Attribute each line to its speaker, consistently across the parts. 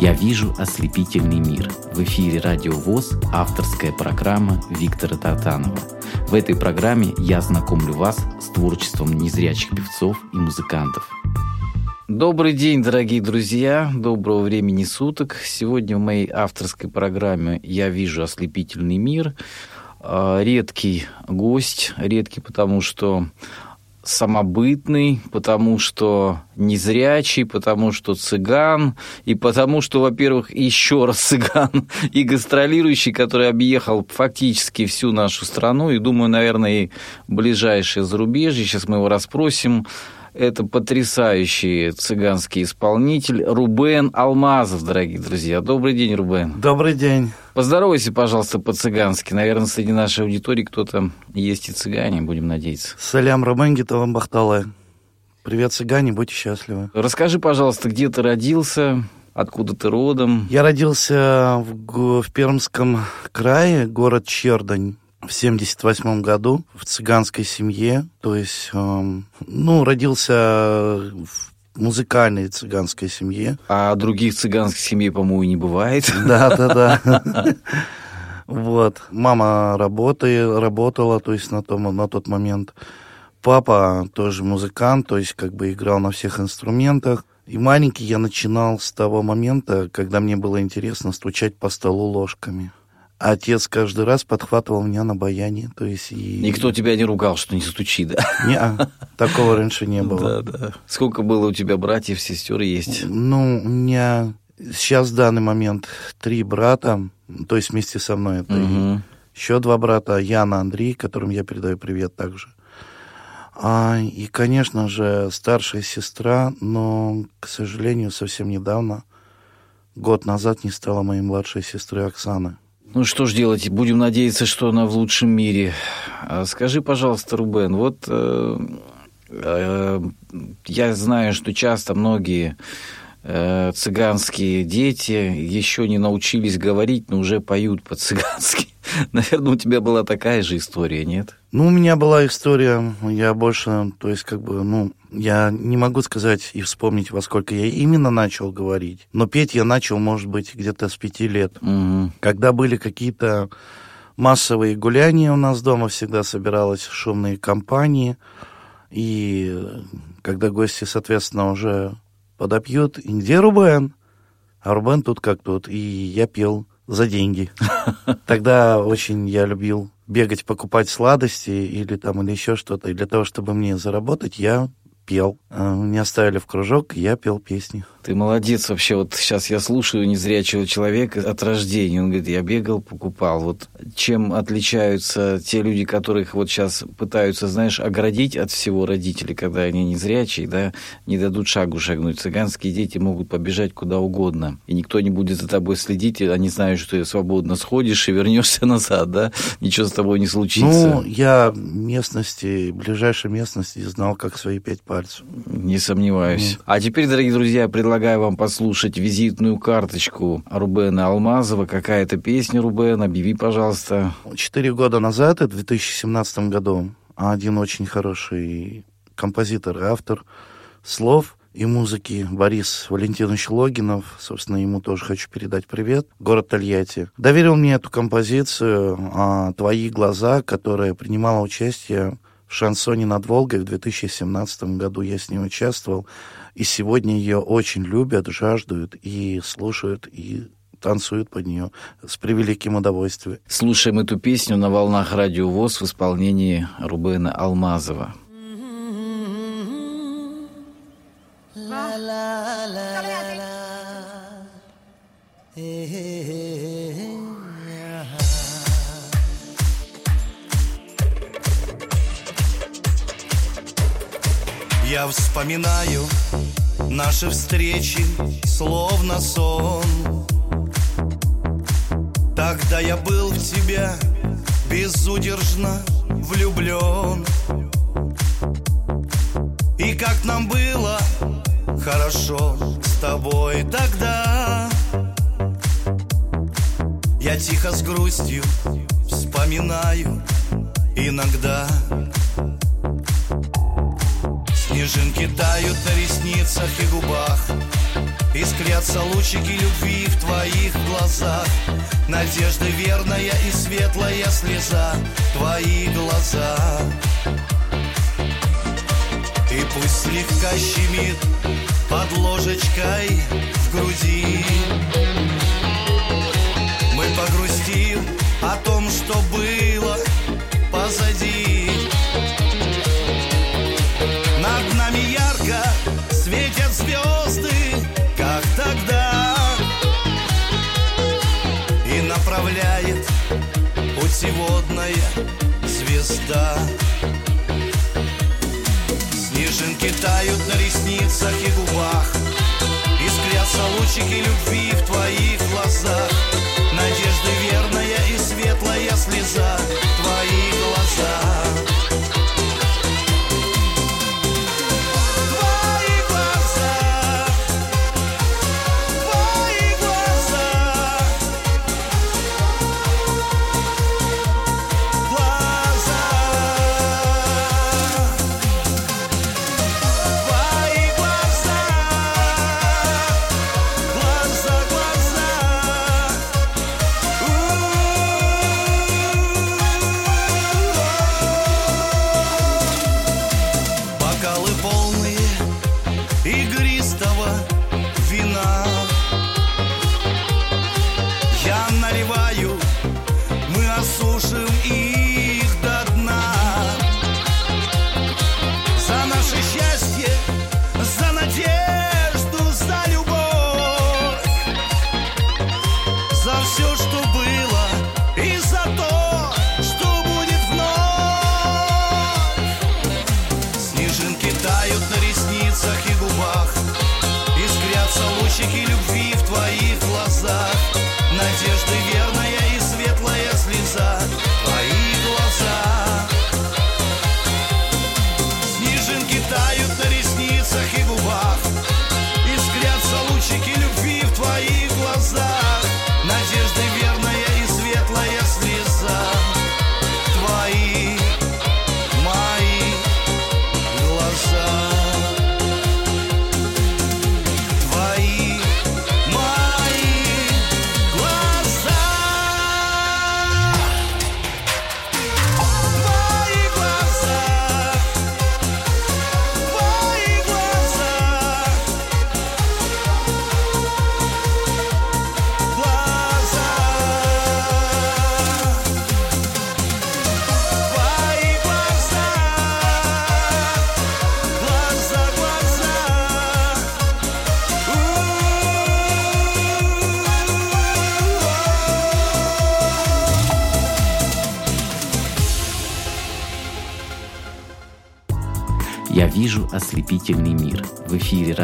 Speaker 1: Я вижу ослепительный мир. В эфире Радио ВОЗ авторская программа Виктора Тартанова. В этой программе я знакомлю вас с творчеством незрячих певцов и музыкантов. Добрый день, дорогие друзья, доброго времени суток. Сегодня в моей авторской программе «Я вижу ослепительный мир» а, редкий гость, редкий потому что самобытный, потому что незрячий, потому что цыган, и потому что, во-первых, еще раз цыган, и гастролирующий, который объехал фактически всю нашу страну, и, думаю, наверное, и ближайшее зарубежье. Сейчас мы его расспросим. Это потрясающий цыганский исполнитель Рубен Алмазов, дорогие друзья. Добрый день, Рубен.
Speaker 2: Добрый день.
Speaker 1: Поздоровайся, пожалуйста, по-цыгански. Наверное, среди нашей аудитории кто-то есть и цыгане, будем надеяться.
Speaker 2: Салям Рубен Гиталам Бахтале. Привет, цыгане, будьте счастливы.
Speaker 1: Расскажи, пожалуйста, где ты родился, откуда ты родом?
Speaker 2: Я родился в, в Пермском крае, город Чердань в 78 году в цыганской семье, то есть, э, ну, родился в музыкальной цыганской семье.
Speaker 1: А других цыганских семей, по-моему, не бывает.
Speaker 2: Да, да, да. Вот. Мама работает, работала, то есть на, том, на тот момент. Папа тоже музыкант, то есть как бы играл на всех инструментах. И маленький я начинал с того момента, когда мне было интересно стучать по столу ложками отец каждый раз подхватывал меня на баяне. То есть и...
Speaker 1: Никто тебя не ругал, что не стучи, да?
Speaker 2: Не, такого раньше не было.
Speaker 1: Да, да. Сколько было у тебя братьев, сестер есть?
Speaker 2: Ну, у меня сейчас в данный момент три брата, то есть вместе со мной это угу. еще два брата, Яна, Андрей, которым я передаю привет также. А, и, конечно же, старшая сестра, но, к сожалению, совсем недавно, год назад, не стала моей младшей сестрой Оксаны.
Speaker 1: Ну что ж делать, будем надеяться, что она в лучшем мире. А скажи, пожалуйста, Рубен, вот э, э, я знаю, что часто многие э, цыганские дети еще не научились говорить, но уже поют по-цыгански. Наверное, у тебя была такая же история, нет?
Speaker 2: Ну, у меня была история, я больше, то есть, как бы, ну, я не могу сказать и вспомнить, во сколько я именно начал говорить, но петь я начал, может быть, где-то с пяти лет. Угу. Когда были какие-то массовые гуляния у нас дома, всегда собиралась шумные компании, и когда гости, соответственно, уже подопьют, и где Рубен? А Рубен тут как тут, и я пел за деньги. Тогда очень я любил бегать, покупать сладости или там или еще что-то. И для того, чтобы мне заработать, я пел. А, меня оставили в кружок, я пел песни.
Speaker 1: Ты молодец вообще. Вот сейчас я слушаю незрячего человека от рождения. Он говорит, я бегал, покупал. Вот чем отличаются те люди, которых вот сейчас пытаются, знаешь, оградить от всего родителей, когда они незрячие, да, не дадут шагу шагнуть. Цыганские дети могут побежать куда угодно. И никто не будет за тобой следить. Они знают, что ты свободно сходишь и вернешься назад, да. Ничего с тобой не случится.
Speaker 2: Ну, я местности, ближайшей местности знал, как свои пять пальцев.
Speaker 1: Не сомневаюсь. Mm. А теперь, дорогие друзья, предлагаю вам послушать визитную карточку Рубена Алмазова. Какая-то песня Рубена, объяви, пожалуйста.
Speaker 2: Четыре года назад, в 2017 году, один очень хороший композитор и автор слов и музыки Борис Валентинович Логинов, собственно, ему тоже хочу передать привет, город Тольятти, доверил мне эту композицию а, «Твои глаза», которая принимала участие в шансоне над Волгой в 2017 году. Я с ним участвовал. И сегодня ее очень любят, жаждут и слушают, и танцуют под нее с превеликим удовольствием.
Speaker 1: Слушаем эту песню на волнах радио ВОЗ в исполнении Рубена Алмазова.
Speaker 3: Я вспоминаю наши встречи, словно сон. Тогда я был в тебя безудержно влюблен И как нам было хорошо с тобой тогда. Я тихо с грустью вспоминаю иногда Снежинки тают на ресницах и губах.
Speaker 2: Искрятся лучики любви в твоих глазах. Надежда верная и светлая слеза Твои глаза. И пусть слегка щемит под ложечкой в груди звезда Снежинки тают на ресницах и губах. Искрятся лучики любви в твоих глазах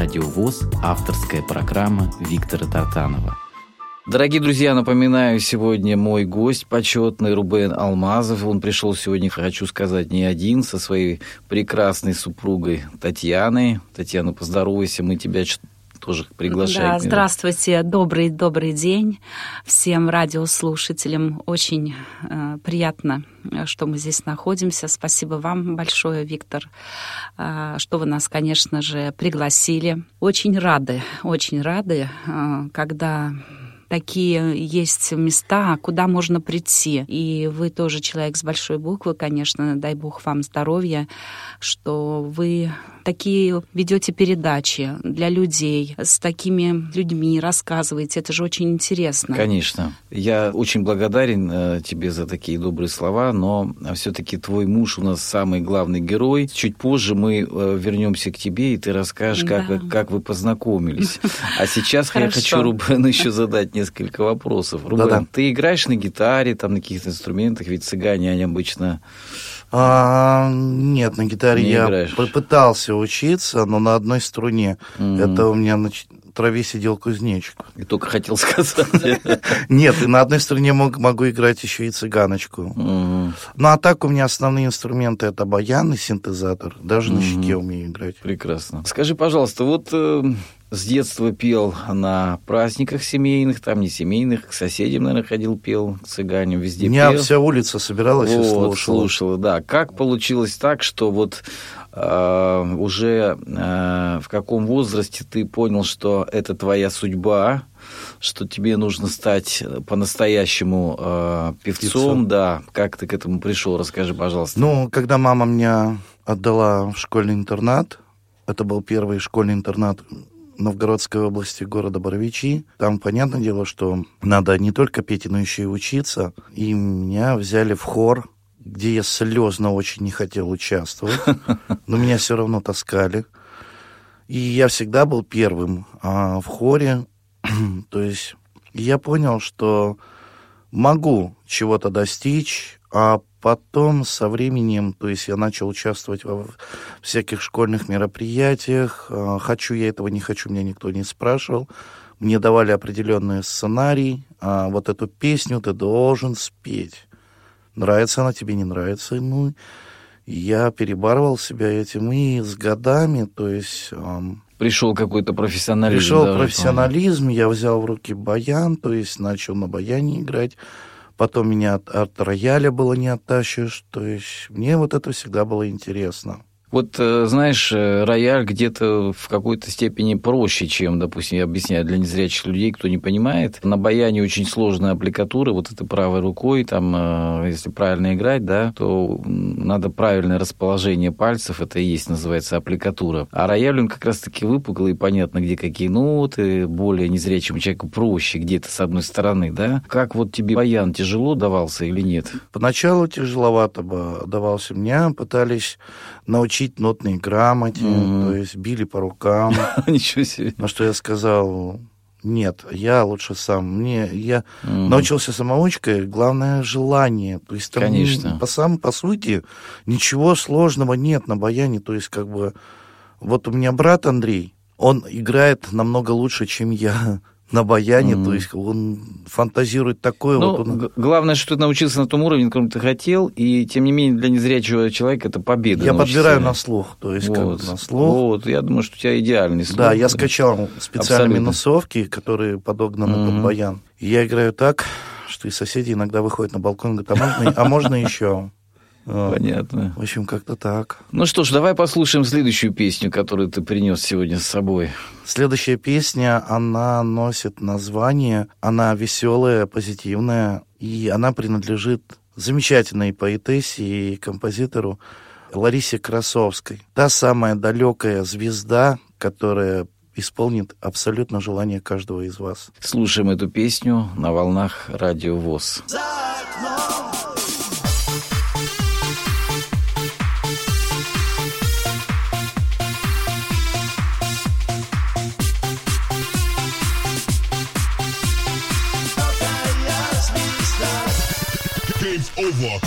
Speaker 1: Радио ВОЗ, авторская программа Виктора Тартанова. Дорогие друзья, напоминаю, сегодня мой гость почетный Рубен Алмазов. Он пришел сегодня, хочу сказать, не один, со своей прекрасной супругой Татьяной. Татьяна, поздоровайся, мы тебя тоже приглашаем.
Speaker 4: Да, здравствуйте, добрый добрый день всем радиослушателям. Очень э, приятно, э, что мы здесь находимся. Спасибо вам большое, Виктор, э, что вы нас, конечно же, пригласили. Очень рады, очень рады, э, когда такие есть места, куда можно прийти. И вы тоже человек с большой буквы, конечно, дай бог вам здоровья, что вы такие ведете передачи для людей, с такими людьми рассказываете. Это же очень интересно.
Speaker 1: Конечно. Я очень благодарен э, тебе за такие добрые слова, но все-таки твой муж у нас самый главный герой. Чуть позже мы э, вернемся к тебе, и ты расскажешь, как,
Speaker 4: Да.
Speaker 1: вы, как вы познакомились. А сейчас я хочу Рубену еще задать несколько вопросов. Рубен, ты играешь на гитаре, там на каких-то инструментах, ведь цыгане, они обычно...
Speaker 5: А, нет, на гитаре
Speaker 1: Не
Speaker 5: я
Speaker 1: играешь.
Speaker 5: попытался учиться, но на одной струне.
Speaker 1: Мгм.
Speaker 5: Это у меня на траве сидел кузнечик.
Speaker 1: И только хотел сказать.
Speaker 5: Нет, и на одной струне мог- могу играть еще и цыганочку. Ну, а так у меня основные инструменты это баян и синтезатор. Даже на щеке умею играть.
Speaker 1: Прекрасно. Скажи, пожалуйста, вот э, с детства пел на праздниках семейных, там не семейных, к соседям, наверное, ходил, пел, к цыганям, везде
Speaker 5: Меня
Speaker 1: пел.
Speaker 5: вся улица собиралась и
Speaker 1: Вот,
Speaker 5: слушала.
Speaker 1: слушала, да. Как получилось так, что вот э, уже э, в каком возрасте ты понял, что это твоя судьба, что тебе нужно стать по-настоящему э, певцом, певцом, да. Как ты к этому пришел? Расскажи, пожалуйста.
Speaker 2: Ну, когда мама меня отдала в школьный интернат, это был первый школьный интернат Новгородской области города Боровичи. Там, понятное дело, что надо не только петь, но еще и учиться. И меня взяли в хор, где я слезно очень не хотел участвовать, но меня все равно таскали. И я всегда был первым а в хоре. То есть я понял, что могу чего-то достичь, а потом со временем, то есть я начал участвовать во всяких школьных мероприятиях. А, хочу я этого, не хочу, меня никто не спрашивал. Мне давали определенный сценарий. А вот эту песню ты должен спеть. Нравится она тебе, не нравится. Ну, я перебарывал себя этим. И с годами, то есть...
Speaker 1: Пришел какой-то профессионализм.
Speaker 2: Пришел да, профессионализм, я взял в руки баян, то есть начал на баяне играть. Потом меня от, от рояля было не оттащишь. То есть мне вот это всегда было интересно.
Speaker 1: Вот, э, знаешь, э, рояль где-то в какой-то степени проще, чем, допустим, я объясняю для незрячих людей, кто не понимает. На баяне очень сложная аппликатура, вот это правой рукой, там, э, если правильно играть, да, то надо правильное расположение пальцев, это и есть, называется, аппликатура. А рояль, он как раз-таки выпуклый, понятно, где какие ноты, более незрячему человеку проще где-то с одной стороны, да. Как вот тебе баян тяжело давался или нет?
Speaker 2: Поначалу тяжеловато давался мне, пытались научить нотной грамоте, mm-hmm. то есть били по рукам.
Speaker 1: Ничего себе.
Speaker 2: На что я сказал, нет, я лучше сам. Мне я mm-hmm. научился самоучкой, главное желание. То есть там,
Speaker 1: Конечно.
Speaker 2: по сам по сути ничего сложного нет на баяне. То есть как бы вот у меня брат Андрей, он играет намного лучше, чем я на баяне, mm-hmm. то есть он фантазирует такое.
Speaker 1: Ну,
Speaker 2: вот он...
Speaker 1: Главное, что ты научился на том уровне, на котором ты хотел, и тем не менее для незрячего человека это победа.
Speaker 2: Я подбираю на слух, то есть вот. как на слух.
Speaker 1: Вот, я думаю, что у тебя идеальный слух.
Speaker 2: Да, я скачал специальные Абсолютно. минусовки, которые подогнаны mm-hmm. под баян. И я играю так, что и соседи иногда выходят на балкон и говорят, а можно, а можно еще?
Speaker 1: Понятно.
Speaker 2: В общем, как-то так.
Speaker 1: Ну что ж, давай послушаем следующую песню, которую ты принес сегодня с собой.
Speaker 2: Следующая песня, она носит название, она веселая, позитивная, и она принадлежит замечательной поэтессе и композитору Ларисе Красовской. Та самая далекая звезда, которая исполнит абсолютно желание каждого из вас.
Speaker 1: Слушаем эту песню на волнах Радио ВОЗ. За окном over.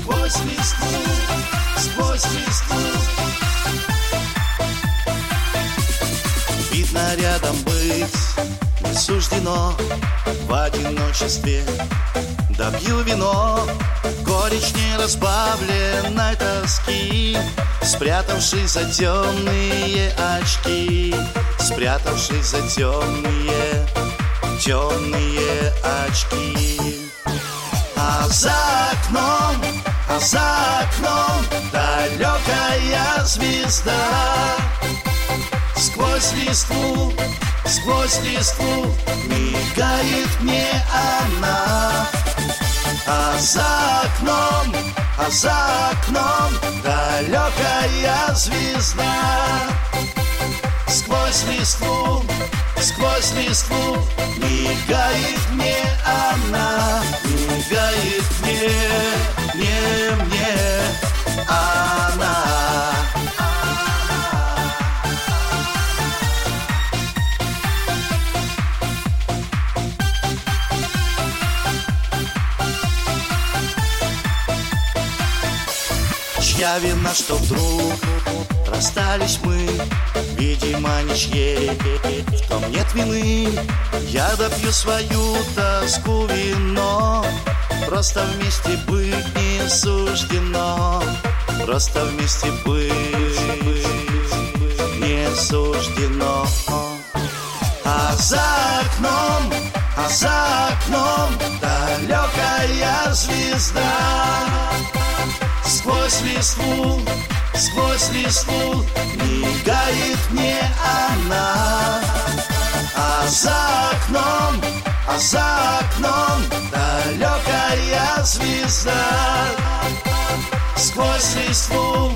Speaker 1: Сквозь листву, сквозь листву Видно рядом быть суждено В одиночестве. Допью вино Горечь неразбавленной тоски Спрятавшись за темные очки Спрятавшись за темные, темные очки. А за окном, а за окном Далекая звезда Сквозь листву, сквозь листву Мигает мне она. А за окном, а за окном Далекая звезда. Сквозь листву, сквозь листву Мигает мне она. Мигает мне, не мне Чья вина, что вдруг расстались мы. Видимо, ничьей в том нет вины. Я допью свою тоску вино. Просто вместе быть не суждено. Просто вместе быть не суждено. А за окном,
Speaker 3: а за окном далекая звезда. Сквозь листву, сквозь листву мигает мне она. А за окном, а за окном далекая звезда. Сквозь листву,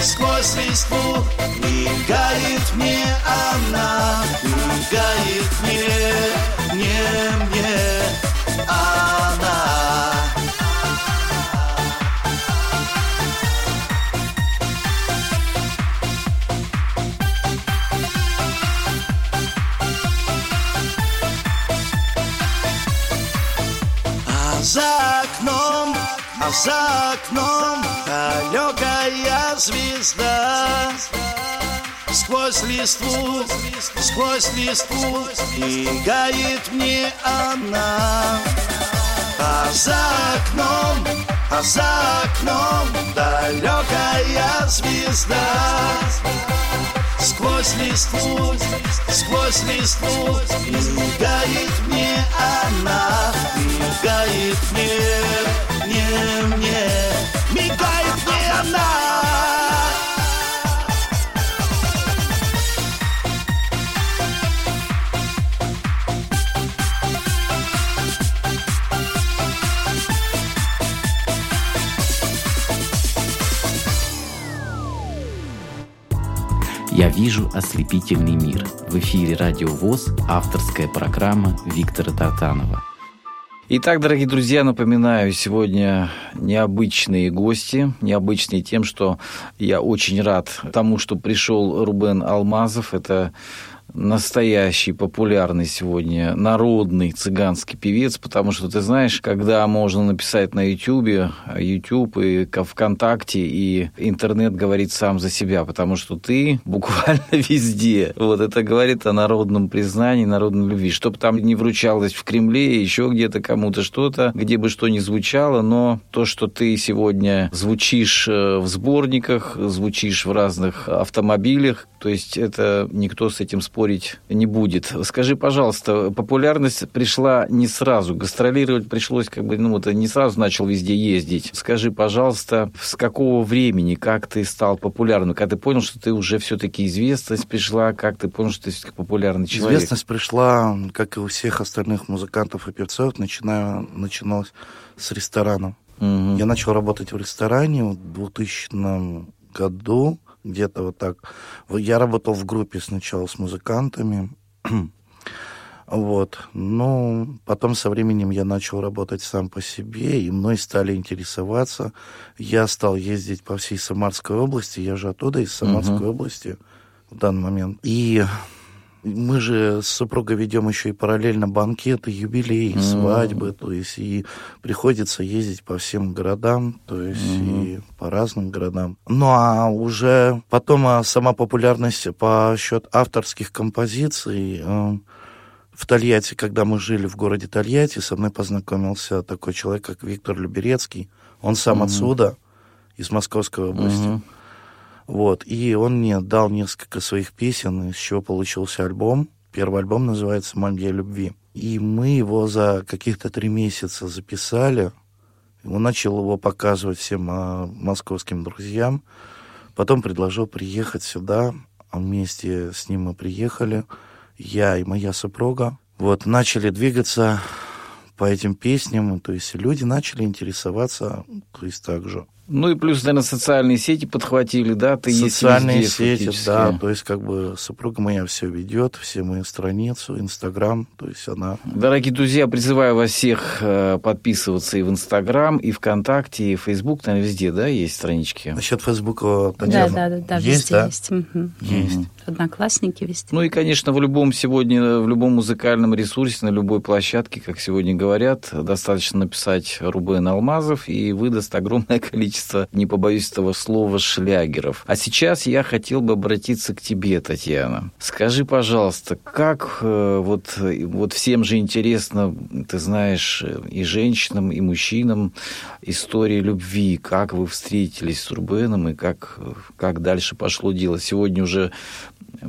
Speaker 3: сквозь листву Мигает мне она, мигает мне, не мне она за окном, а за окном далекая звезда. Сквозь листву, сквозь листву Мигает мне она. А за окном, а за окном Далекая звезда. Сквозь листву, сквозь листву Мигает мне она Мигает мне, не мне Мигает мне она
Speaker 6: «Я вижу ослепительный мир». В эфире «Радио ВОЗ» авторская программа Виктора Тартанова.
Speaker 1: Итак, дорогие друзья, напоминаю, сегодня необычные гости, необычные тем, что я очень рад тому, что пришел Рубен Алмазов. Это настоящий, популярный сегодня народный цыганский певец, потому что ты знаешь, когда можно написать на Ютьюбе, YouTube и ВКонтакте, и интернет говорит сам за себя, потому что ты буквально везде. Вот это говорит о народном признании, народной любви. Чтобы там не вручалось в Кремле, еще где-то кому-то что-то, где бы что ни звучало, но то, что ты сегодня звучишь э, в сборниках, звучишь в разных автомобилях, то есть это никто с этим спорить не будет. Скажи, пожалуйста, популярность пришла не сразу, гастролировать пришлось как бы, ну вот не сразу начал везде ездить. Скажи, пожалуйста, с какого времени, как ты стал популярным, когда ты понял, что ты уже все-таки известность пришла, как ты понял, что ты все-таки популярный человек?
Speaker 2: Известность пришла, как и у всех остальных музыкантов и певцов, начинаю, начиналась с ресторана. Угу. Я начал работать в ресторане в 2000 году где-то вот так. Я работал в группе сначала с музыкантами, вот. Ну, потом со временем я начал работать сам по себе, и мной стали интересоваться. Я стал ездить по всей Самарской области, я же оттуда, из Самарской uh-huh. области в данный момент. И мы же с супругой ведем еще и параллельно банкеты, юбилеи, mm-hmm. свадьбы, то есть и приходится ездить по всем городам, то есть mm-hmm. и по разным городам. Ну а уже потом а сама популярность по счет авторских композиций э, в Тольятти, когда мы жили в городе Тольятти, со мной познакомился такой человек, как Виктор Люберецкий. Он сам mm-hmm. отсюда, из Московской области. Mm-hmm. Вот, и он мне дал несколько своих песен, из чего получился альбом. Первый альбом называется «Магия любви». И мы его за каких-то три месяца записали. Он начал его показывать всем а, московским друзьям. Потом предложил приехать сюда. А вместе с ним мы приехали. Я и моя супруга. Вот, начали двигаться по этим песням. То есть люди начали интересоваться, то есть так же.
Speaker 1: Ну и плюс, наверное, социальные сети подхватили, да? Ты
Speaker 2: социальные
Speaker 1: есть
Speaker 2: везде, сети, да. То есть, как бы супруга моя все ведет, все мои страницу, Инстаграм, то есть она.
Speaker 1: Дорогие друзья, призываю вас всех э, подписываться и в Инстаграм, и ВКонтакте, и в Фейсбук, наверное, везде, да, есть странички.
Speaker 2: Насчет Фейсбука,
Speaker 4: Татьяна. Да, да, да, да, есть, везде да? есть.
Speaker 2: Угу. Есть.
Speaker 4: Одноклассники везде.
Speaker 1: Ну и, конечно, в любом сегодня, в любом музыкальном ресурсе, на любой площадке, как сегодня говорят, достаточно написать Рубен Алмазов, и выдаст огромное количество количество, не побоюсь этого слова, шлягеров. А сейчас я хотел бы обратиться к тебе, Татьяна. Скажи, пожалуйста, как э, вот, вот всем же интересно, ты знаешь, и женщинам, и мужчинам история любви, как вы встретились с Рубеном и как, как дальше пошло дело. Сегодня уже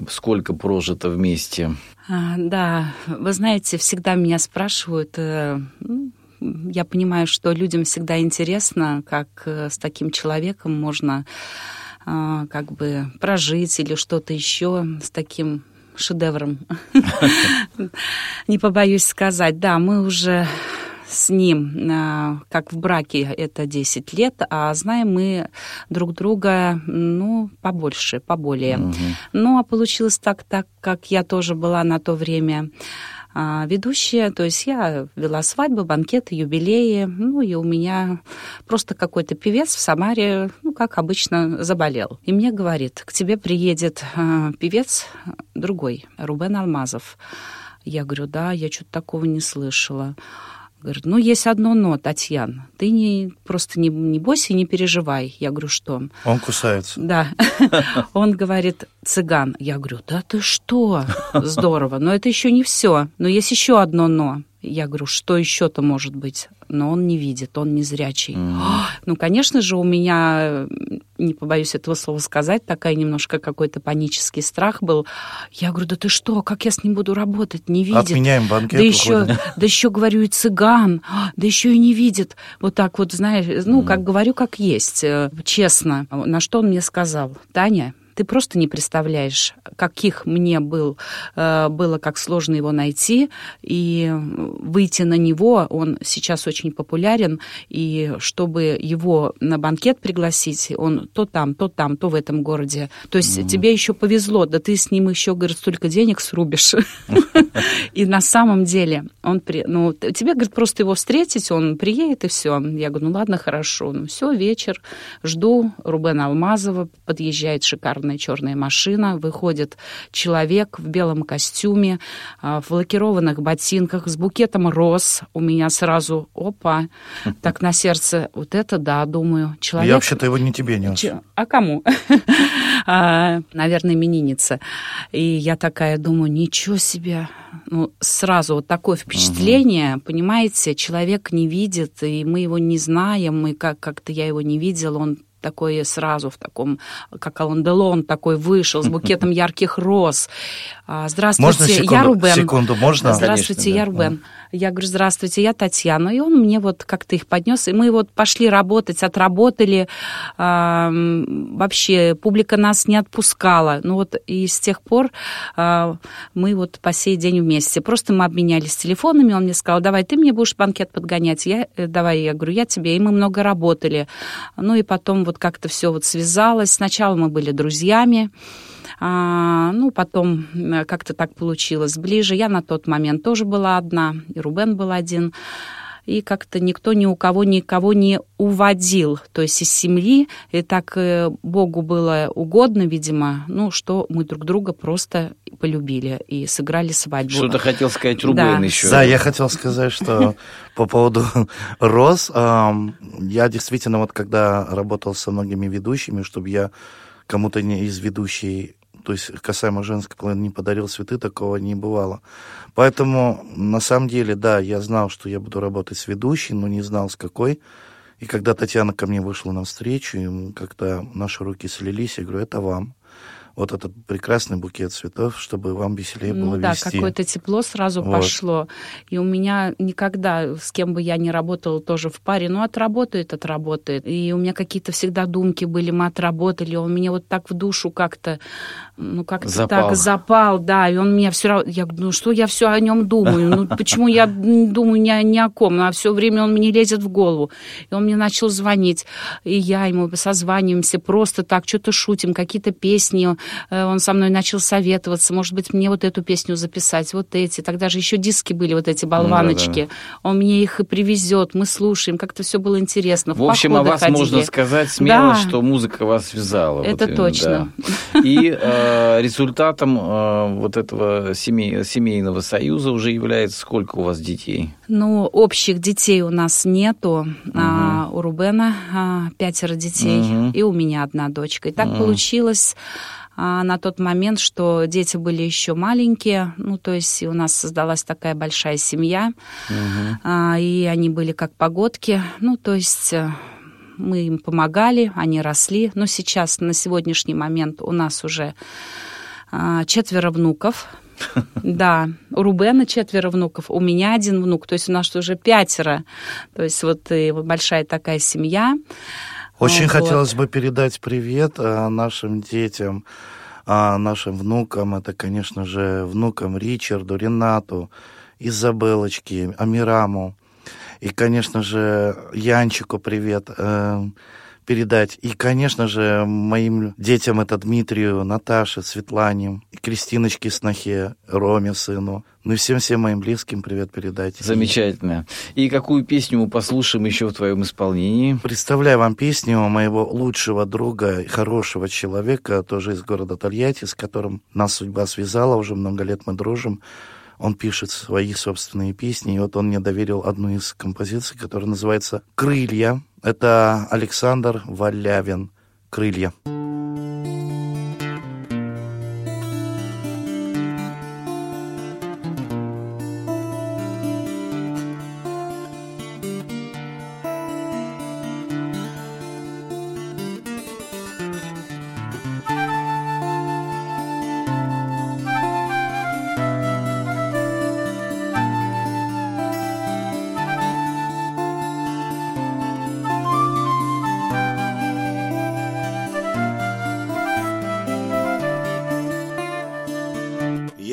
Speaker 1: сколько прожито вместе.
Speaker 4: А, да, вы знаете, всегда меня спрашивают, э, ну, я понимаю, что людям всегда интересно, как э, с таким человеком можно а, как бы прожить или что-то еще с таким шедевром. Не побоюсь сказать, да, мы уже с ним, а, как в браке, это 10 лет, а знаем мы друг друга, ну, побольше, поболее. Угу. Ну, а получилось так, так как я тоже была на то время ведущая, то есть я вела свадьбы, банкеты, юбилеи, ну и у меня просто какой-то певец в Самаре, ну, как обычно, заболел. И мне говорит, к тебе приедет а, певец другой, Рубен Алмазов. Я говорю, да, я что-то такого не слышала. Говорит, ну, есть одно но, Татьяна. Ты не, просто не, не бойся и не переживай. Я говорю, что?
Speaker 2: Он кусается.
Speaker 4: Да. Он говорит, цыган. Я говорю, да ты что? Здорово. Но это еще не все. Но есть еще одно но. Я говорю, что еще-то может быть? Но он не видит, он не зрячий. Mm. Ну, конечно же, у меня, не побоюсь этого слова сказать, такая немножко какой-то панический страх был. Я говорю, да ты что, как я с ним буду работать? Не видит.
Speaker 2: Отменяем банкет.
Speaker 4: Да еще, да еще говорю, и цыган, да еще и не видит. Вот так вот, знаешь, ну, mm. как говорю, как есть, э, честно. На что он мне сказал? Таня, ты просто не представляешь, каких мне был, э, было, как сложно его найти, и выйти на него, он сейчас очень популярен, и чтобы его на банкет пригласить, он то там, то там, то в этом городе. То есть mm-hmm. тебе еще повезло, да ты с ним еще, говорит, столько денег срубишь. И на самом деле он, ну, тебе, говорит, просто его встретить, он приедет и все. Я говорю, ну ладно, хорошо. Ну все, вечер, жду Рубена Алмазова, подъезжает шикарный черная черная машина, выходит человек в белом костюме, а, в лакированных ботинках, с букетом роз. У меня сразу, опа, так на сердце, вот это да, думаю, человек...
Speaker 2: Я вообще-то его не тебе нес.
Speaker 4: А кому? А, наверное, именинница. И я такая думаю, ничего себе, ну, сразу вот такое впечатление, угу. понимаете, человек не видит, и мы его не знаем, и как- как-то я его не видела, он такой сразу в таком, как Алан Делон такой вышел с букетом ярких роз. А, здравствуйте,
Speaker 2: можно секунду,
Speaker 4: я Рубен.
Speaker 2: Секунду, можно?
Speaker 4: Здравствуйте, Конечно, я да. Рубен. Я говорю, здравствуйте, я Татьяна. И он мне вот как-то их поднес, и мы вот пошли работать, отработали. А, вообще публика нас не отпускала. Ну вот и с тех пор а, мы вот по сей день вместе. Просто мы обменялись телефонами, он мне сказал, давай ты мне будешь банкет подгонять. Я, э, давай, я говорю, я тебе. И мы много работали. Ну и потом вот как-то все вот связалось. Сначала мы были друзьями, а, ну, потом как-то так получилось ближе. Я на тот момент тоже была одна, и Рубен был один и как-то никто ни у кого никого не уводил, то есть из семьи, и так э, Богу было угодно, видимо, ну, что мы друг друга просто полюбили и сыграли свадьбу.
Speaker 1: Что-то хотел сказать Рубен
Speaker 2: да.
Speaker 1: еще.
Speaker 2: Да, я хотел сказать, что по поводу роз, я действительно вот когда работал со многими ведущими, чтобы я кому-то не из ведущей то есть касаемо женской половины не подарил цветы, такого не бывало. Поэтому, на самом деле, да, я знал, что я буду работать с ведущей, но не знал, с какой. И когда Татьяна ко мне вышла на встречу, и когда наши руки слились, я говорю, это вам вот этот прекрасный букет цветов, чтобы вам веселее было
Speaker 4: ну, да,
Speaker 2: вести.
Speaker 4: Да, какое-то тепло сразу вот. пошло. И у меня никогда, с кем бы я ни работала, тоже в паре, ну, отработает, отработает. И у меня какие-то всегда думки были, мы отработали, он меня вот так в душу как-то, ну, как-то запал. так запал, да, и он меня все равно, я говорю, ну, что я все о нем думаю, ну, почему я думаю ни, ни о ком, ну, а все время он мне лезет в голову. И он мне начал звонить, и я ему созваниваемся, просто так, что-то шутим, какие-то песни, он со мной начал советоваться, может быть, мне вот эту песню записать, вот эти. Тогда же еще диски были, вот эти болваночки. Да, да. Он мне их и привезет, мы слушаем, как-то все было интересно.
Speaker 1: В, в общем, о вас ходили. можно сказать смело, да. что музыка вас связала.
Speaker 4: Это вот, точно.
Speaker 1: Да. И э, результатом э, вот этого семей, семейного союза уже является сколько у вас детей?
Speaker 4: Ну, общих детей у нас нету. Угу. А, у Рубена а, пятеро детей, угу. и у меня одна дочка. И так угу. получилось а, на тот момент, что дети были еще маленькие, ну, то есть у нас создалась такая большая семья, угу. и они были как погодки, ну, то есть э, мы им помогали, они росли, но сейчас, на сегодняшний момент у нас уже а, четверо внуков. Да, у Рубена четверо внуков, у меня один внук, то есть у нас уже пятеро. То есть вот и большая такая семья.
Speaker 7: Очень вот. хотелось бы передать привет а, нашим детям, а, нашим внукам. Это, конечно же, внукам Ричарду, Ренату, Изабелочке, Амираму. И, конечно же, Янчику привет. Передать. И, конечно же, моим детям это Дмитрию, Наташе, Светлане, Кристиночке Снохе, Роме, сыну. Ну и всем-всем моим близким привет передать.
Speaker 1: Замечательно. И какую песню мы послушаем еще в твоем исполнении?
Speaker 7: Представляю вам песню моего лучшего друга, хорошего человека, тоже из города Тольятти, с которым нас судьба связала, уже много лет мы дружим он пишет свои собственные песни, и вот он мне доверил одну из композиций, которая называется «Крылья». Это Александр Валявин «Крылья».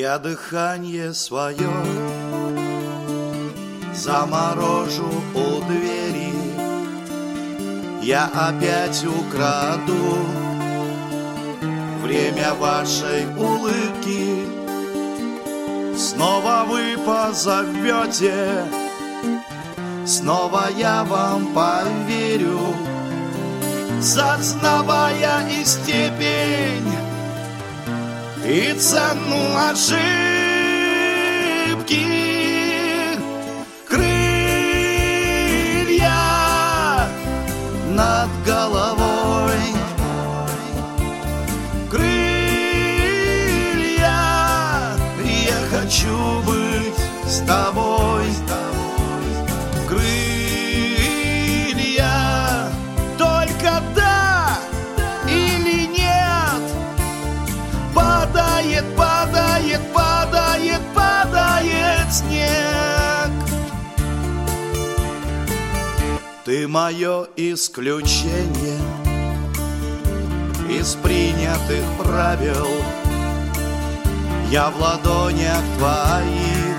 Speaker 2: Я дыхание свое заморожу у двери. Я опять украду время вашей улыбки. Снова вы позовете, снова я вам поверю. Сосновая и степень и цену ошибки мое исключение Из принятых правил. Я в ладонях твоих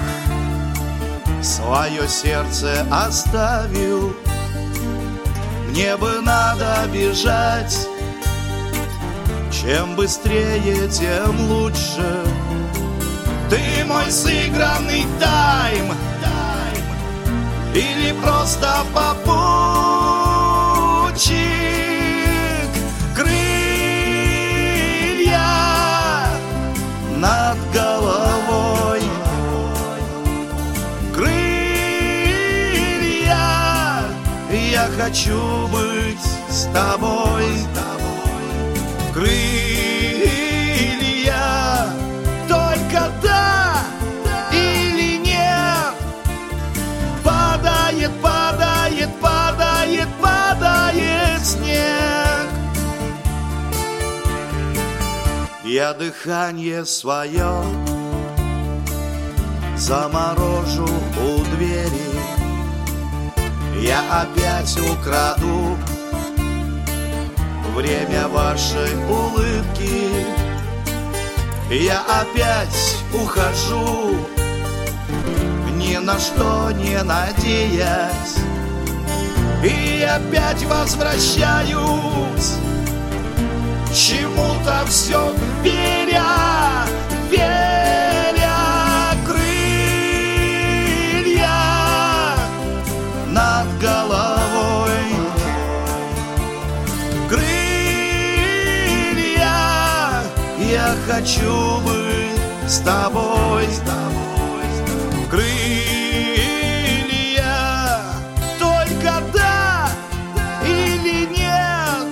Speaker 2: Свое сердце оставил. Мне бы надо бежать. Чем быстрее, тем лучше. Ты мой сыгранный тайм. Или просто попутчик хочу быть с тобой. Крылья только да или нет? Падает падает падает падает снег. Я дыхание свое заморожу у двери я опять украду время вашей улыбки. Я опять ухожу Ни на что не надеясь. И опять возвращаюсь Чему-то все веря, хочу быть с тобой, с тобой, с тобой. Крылья Только да или нет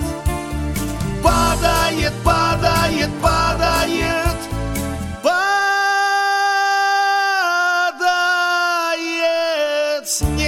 Speaker 2: Падает, падает, падает Падает снег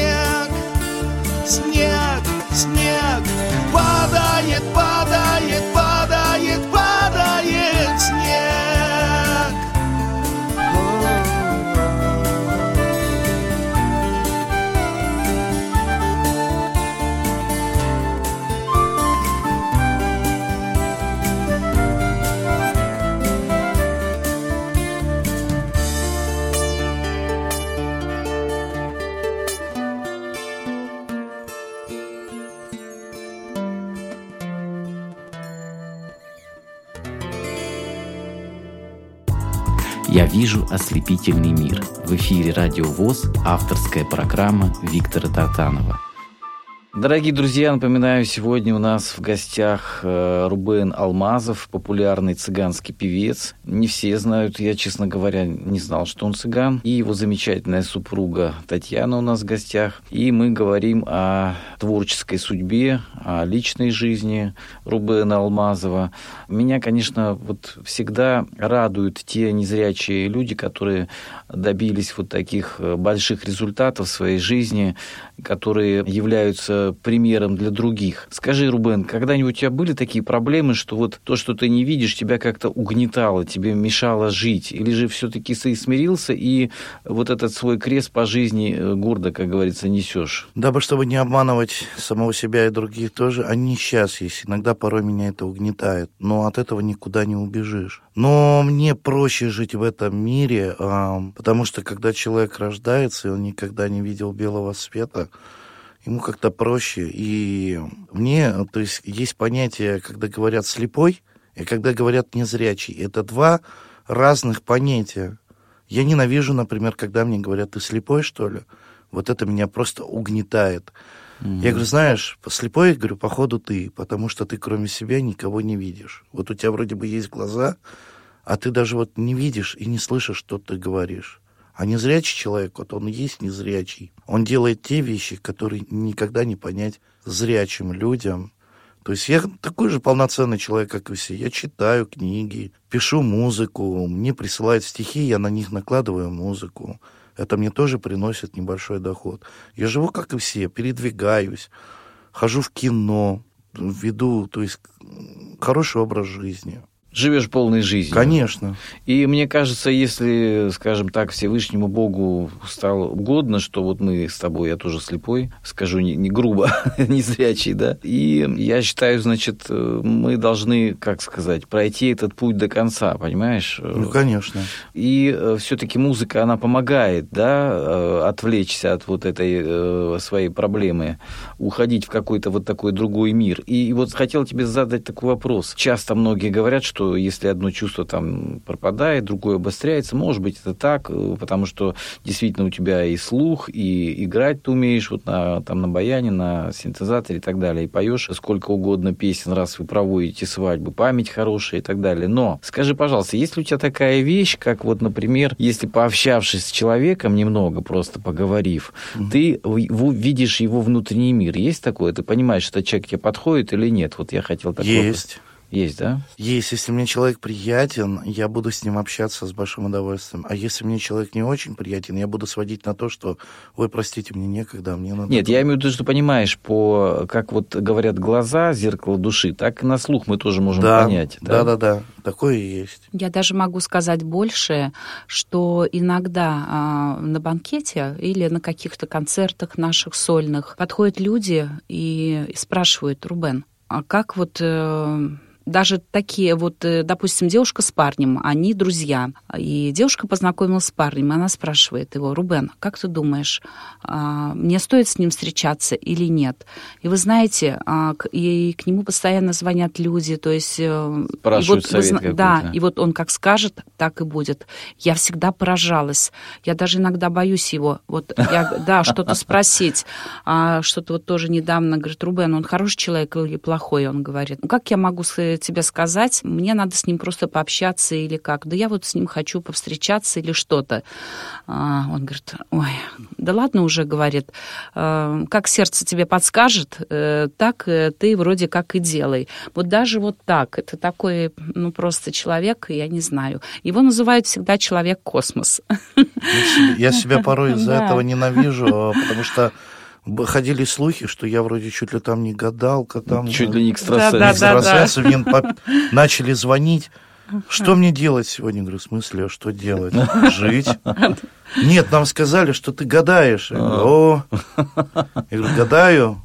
Speaker 6: вижу ослепительный мир. В эфире Радио ВОЗ авторская программа Виктора Татанова.
Speaker 1: Дорогие друзья, напоминаю, сегодня у нас в гостях э, Рубен Алмазов, популярный цыганский певец. Не все знают, я, честно говоря, не знал, что он цыган. И его замечательная супруга Татьяна у нас в гостях. И мы говорим о творческой судьбе, о личной жизни Рубена Алмазова. Меня, конечно, вот всегда радуют те незрячие люди, которые добились вот таких э, больших результатов в своей жизни, которые являются примером для других. Скажи, Рубен, когда-нибудь у тебя были такие проблемы, что вот то, что ты не видишь, тебя как-то угнетало, тебе мешало жить? Или же все-таки ты смирился и вот этот свой крест по жизни э, гордо, как говорится, несешь?
Speaker 2: Дабы, чтобы не обманывать самого себя и других тоже, они сейчас есть. Иногда порой меня это угнетает, но от этого никуда не убежишь. Но мне проще жить в этом мире, потому что когда человек рождается, и он никогда не видел белого света, ему как-то проще. И мне, то есть, есть понятие, когда говорят слепой, и когда говорят незрячий. Это два разных понятия. Я ненавижу, например, когда мне говорят, ты слепой, что ли? Вот это меня просто угнетает. Mm-hmm. Я говорю, знаешь, слепой, говорю, походу ты, потому что ты кроме себя никого не видишь. Вот у тебя вроде бы есть глаза, а ты даже вот не видишь и не слышишь, что ты говоришь. А незрячий человек, вот он есть незрячий. Он делает те вещи, которые никогда не понять зрячим людям. То есть я такой же полноценный человек, как и все. Я читаю книги, пишу музыку, мне присылают стихи, я на них накладываю музыку. Это мне тоже приносит небольшой доход. Я живу, как и все, передвигаюсь, хожу в кино, веду, то есть хороший образ жизни
Speaker 1: живешь полной жизнью.
Speaker 2: Конечно.
Speaker 1: И мне кажется, если, скажем так, Всевышнему Богу стало угодно, что вот мы с тобой, я тоже слепой, скажу не, не грубо, не зрячий, да, и я считаю, значит, мы должны, как сказать, пройти этот путь до конца, понимаешь?
Speaker 2: Ну, конечно.
Speaker 1: И э, все-таки музыка, она помогает, да, э, отвлечься от вот этой э, своей проблемы, уходить в какой-то вот такой другой мир. И вот хотел тебе задать такой вопрос. Часто многие говорят, что что если одно чувство там пропадает, другое обостряется, может быть, это так, э, потому что действительно у тебя и слух, и играть ты умеешь вот на, там, на баяне, на синтезаторе и так далее, и поешь сколько угодно песен, раз вы проводите свадьбу, память хорошая и так далее. Но скажи, пожалуйста, есть ли у тебя такая вещь, как вот, например, если пообщавшись с человеком немного, просто поговорив, mm-hmm. ты видишь его внутренний мир. Есть такое? Ты понимаешь, что человек тебе подходит или нет? Вот я хотел такой
Speaker 2: Есть.
Speaker 1: Вопрос. Есть, да?
Speaker 2: Есть. Если мне человек приятен, я буду с ним общаться с большим удовольствием. А если мне человек не очень приятен, я буду сводить на то, что, ой, простите, мне некогда, мне надо...
Speaker 1: Нет, я имею в виду, что понимаешь, по, как вот говорят глаза, зеркало души, так и на слух мы тоже можем
Speaker 2: да,
Speaker 1: понять.
Speaker 2: Да, да, да, такое и есть.
Speaker 4: Я даже могу сказать больше, что иногда а, на банкете или на каких-то концертах наших сольных подходят люди и спрашивают, Рубен, а как вот... Э, даже такие вот, э, допустим, девушка с парнем, они друзья, и девушка познакомилась с парнем, и она спрашивает его, Рубен, как ты думаешь, а, мне стоит с ним встречаться или нет? И вы знаете, а, и к нему постоянно звонят люди, то есть...
Speaker 1: Э, Спрашивают вот, совет
Speaker 4: вы, Да, и вот он как скажет, так и будет. Я всегда поражалась. Я даже иногда боюсь его, вот, я, да, что-то спросить. А, что-то вот тоже недавно, говорит, Рубен, он хороший человек или плохой? Он говорит, ну как я могу тебе сказать, мне надо с ним просто пообщаться или как. Да я вот с ним хочу повстречаться или что-то. А, он говорит, ой, да ладно уже, говорит, а, как сердце тебе подскажет, э, так э, ты вроде как и делай. Вот даже вот так, это такой, ну просто человек, я не знаю. Его называют всегда человек-космос.
Speaker 2: Я себя порой из-за этого ненавижу, потому что ходили слухи, что я вроде чуть ли там не гадалка, там...
Speaker 1: Чуть ли не экстрасенс.
Speaker 2: Да, да, экстрасенс, да, мне начали звонить. Что мне делать сегодня? говорю, в смысле, а что делать? Жить? Нет, нам сказали, что ты гадаешь. Я говорю, О, я говорю, гадаю.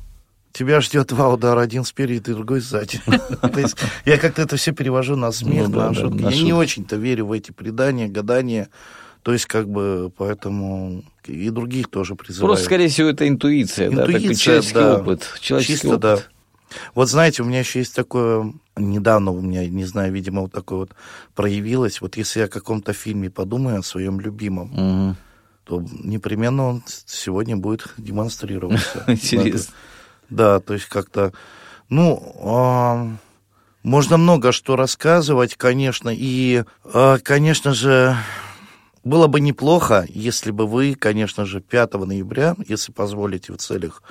Speaker 2: Тебя ждет два удара, один спереди, другой сзади. То есть я как-то это все перевожу на смех, ну, на шутки. Я не очень-то верю в эти предания, гадания. То есть, как бы, поэтому и других тоже призываю.
Speaker 1: Просто, скорее всего, это интуиция, интуиция да, такой человеческий да. опыт. Человеческий
Speaker 2: Чисто, опыт. да.
Speaker 1: Вот знаете, у меня еще есть такое, недавно у меня, не знаю, видимо, вот такое вот проявилось. Вот если я о каком-то фильме подумаю, о своем любимом, угу. то непременно он сегодня будет демонстрироваться.
Speaker 2: Интересно.
Speaker 1: Да, то есть как-то, ну, а, можно много что рассказывать, конечно, и, а, конечно же, было бы неплохо, если бы вы, конечно же, 5 ноября, если позволите в целях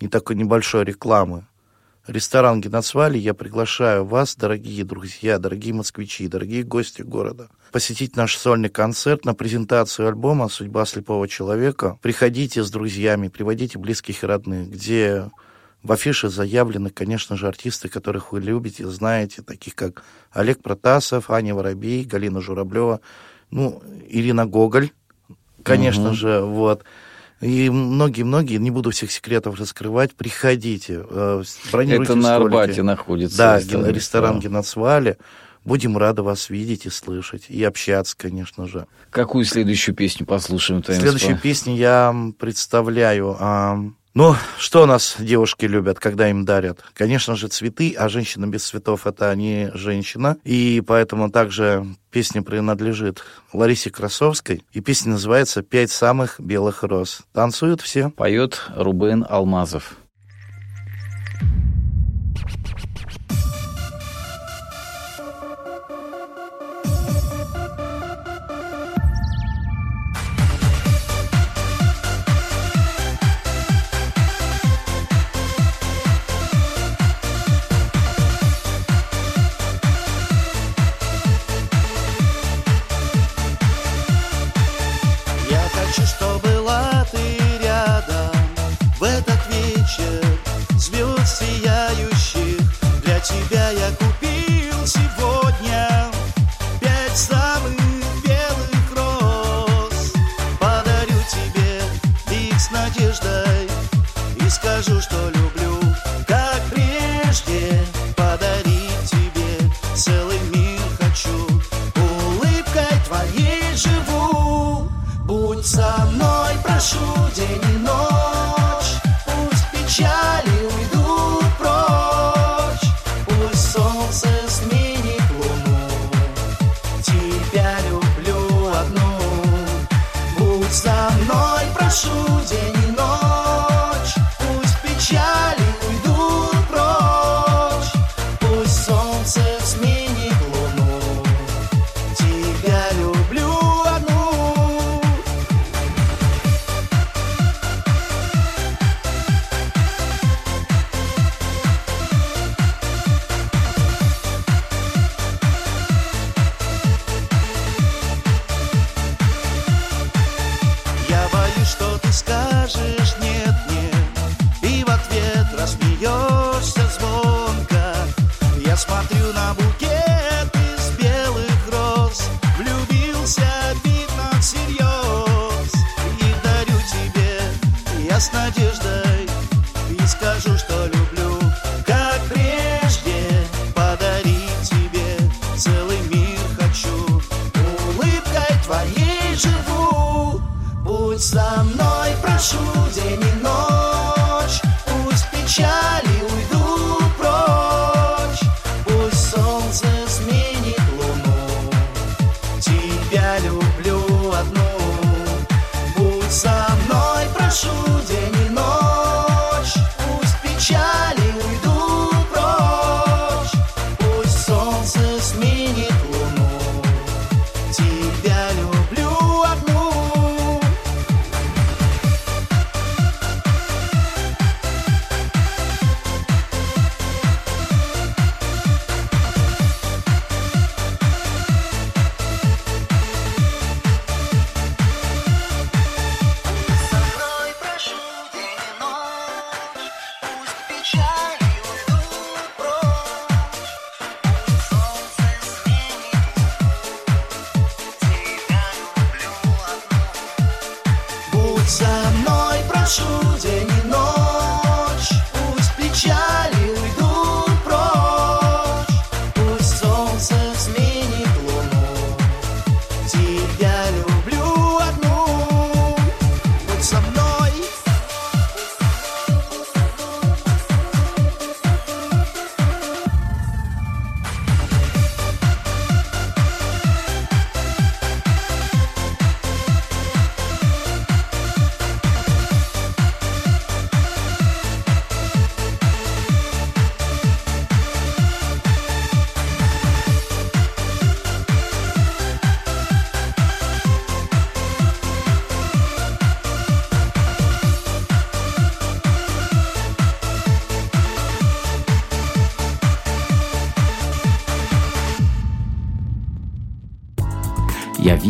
Speaker 1: не такой небольшой рекламы, ресторан Геноцвали, я приглашаю вас, дорогие друзья, дорогие москвичи, дорогие гости города, посетить наш сольный концерт на презентацию альбома «Судьба слепого человека». Приходите с друзьями, приводите близких и родных, где в афише заявлены, конечно же, артисты, которых вы любите, знаете, таких как Олег Протасов, Аня Воробей, Галина Журавлева, ну, Ирина Гоголь, конечно угу. же, вот. И многие-многие, не буду всех секретов раскрывать, приходите,
Speaker 2: э, бронируйте Это на столики. Арбате находится.
Speaker 1: Да, ресторан, ресторан Геноцвали. Будем рады вас видеть и слышать, и общаться, конечно же.
Speaker 2: Какую следующую песню послушаем?
Speaker 1: Следующую песню я представляю ну, что нас девушки любят, когда им дарят? Конечно же, цветы, а женщина без цветов — это не женщина. И поэтому также песня принадлежит Ларисе Красовской. И песня называется «Пять самых белых роз». Танцуют все.
Speaker 2: Поет Рубен Алмазов.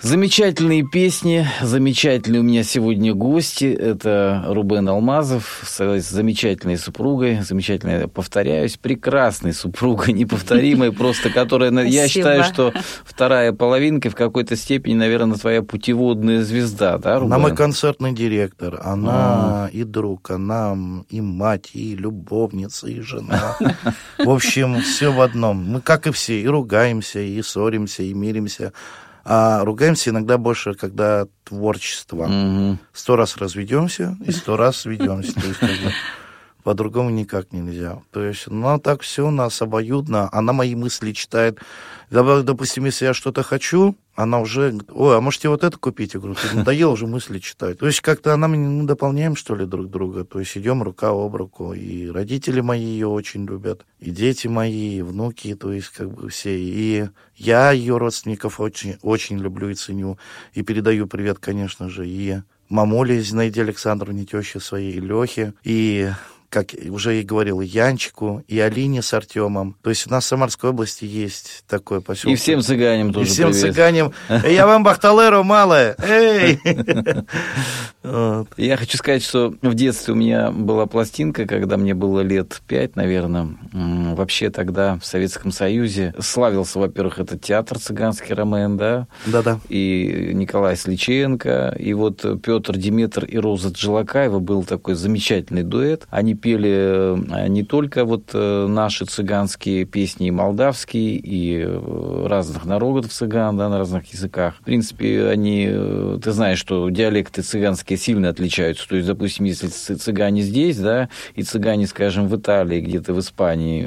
Speaker 1: Замечательные песни, замечательные у меня сегодня гости. Это Рубен Алмазов с замечательной супругой, замечательной, повторяюсь, прекрасной супругой, неповторимой, просто которая, Спасибо. я считаю, что вторая половинка в какой-то степени, наверное, твоя путеводная звезда, да,
Speaker 2: Рубен? Она мой концертный директор, она а. и друг, она и мать, и любовница, и жена. В общем, все в одном. Мы, как и все, и ругаемся, и ссоримся, и миримся а ругаемся иногда больше, когда творчество. Сто раз разведемся и сто раз сведемся. По-другому никак нельзя. То есть, ну, так все у нас обоюдно. Она мои мысли читает. Допустим, если я что-то хочу, она уже, ой, а можете вот это купить? Я говорю, ты надоел уже мысли читать. То есть как-то она, мы дополняем, что ли, друг друга. То есть идем рука об руку. И родители мои ее очень любят, и дети мои, и внуки, то есть как бы все. И я ее родственников очень, очень люблю и ценю. И передаю привет, конечно же, и мамуле Зинаиде Александровне, теще своей, и Лехе, и как уже и говорил, и Янчику, и Алине с Артемом. То есть у нас в Самарской области есть такой поселок.
Speaker 1: И всем цыганям тоже
Speaker 2: И всем привет. цыганям. Я вам бахталеру малое. Эй!
Speaker 1: Я хочу сказать, что в детстве у меня была пластинка, когда мне было лет пять, наверное. Вообще тогда в Советском Союзе славился, во-первых, этот театр цыганский Ромен, да?
Speaker 2: Да-да.
Speaker 1: И Николай Сличенко, и вот Петр Диметр и Роза Джилакаева был такой замечательный дуэт. Они пели э, не только вот э, наши цыганские песни, и молдавские, и э, разных народов цыган, да, на разных языках. В принципе, они, ты знаешь, что диалекты цыганские сильно отличаются. То есть, допустим, если цыгане здесь, да, и цыгане, скажем, в Италии, где-то в Испании,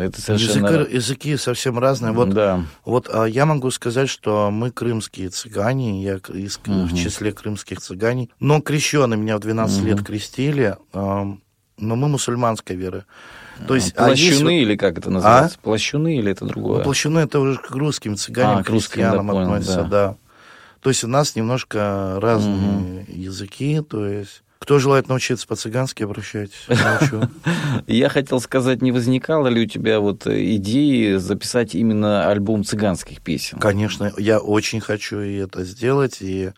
Speaker 1: это совершенно...
Speaker 2: Язык, языки совсем разные. Вот, да. вот а я могу сказать, что мы крымские цыгане, я из, угу. в числе крымских цыганей, но крещеные меня в 12 угу. лет крестили, но мы мусульманской веры.
Speaker 1: То есть, а плащуны а есть... или как это называется? А? Плащуны или это другое? Ну,
Speaker 2: плащуны это уже к русским цыганам, а, к христианам да, относятся, да. да. То есть у нас немножко разные угу. языки, то есть кто желает научиться по-цыгански, обращайтесь.
Speaker 1: Я хотел сказать, не возникало ли у тебя вот идеи записать именно альбом цыганских песен?
Speaker 2: Конечно, я очень хочу это сделать, и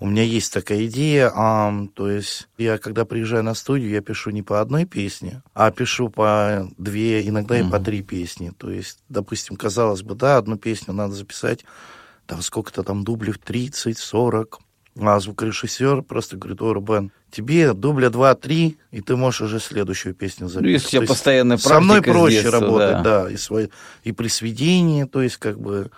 Speaker 2: у меня есть такая идея, а, то есть я когда приезжаю на студию, я пишу не по одной песне, а пишу по две, иногда и по три песни. То есть, допустим, казалось бы, да, одну песню надо записать, там сколько-то там дублев 30, 40, а звукорежиссер просто говорит, о, Рубен, тебе дубля 2-3, и ты можешь уже следующую песню записать. Ну,
Speaker 1: если у тебя постоянная практика
Speaker 2: Со мной проще детства, работать, да, да и, свой, и при сведении, то есть как бы...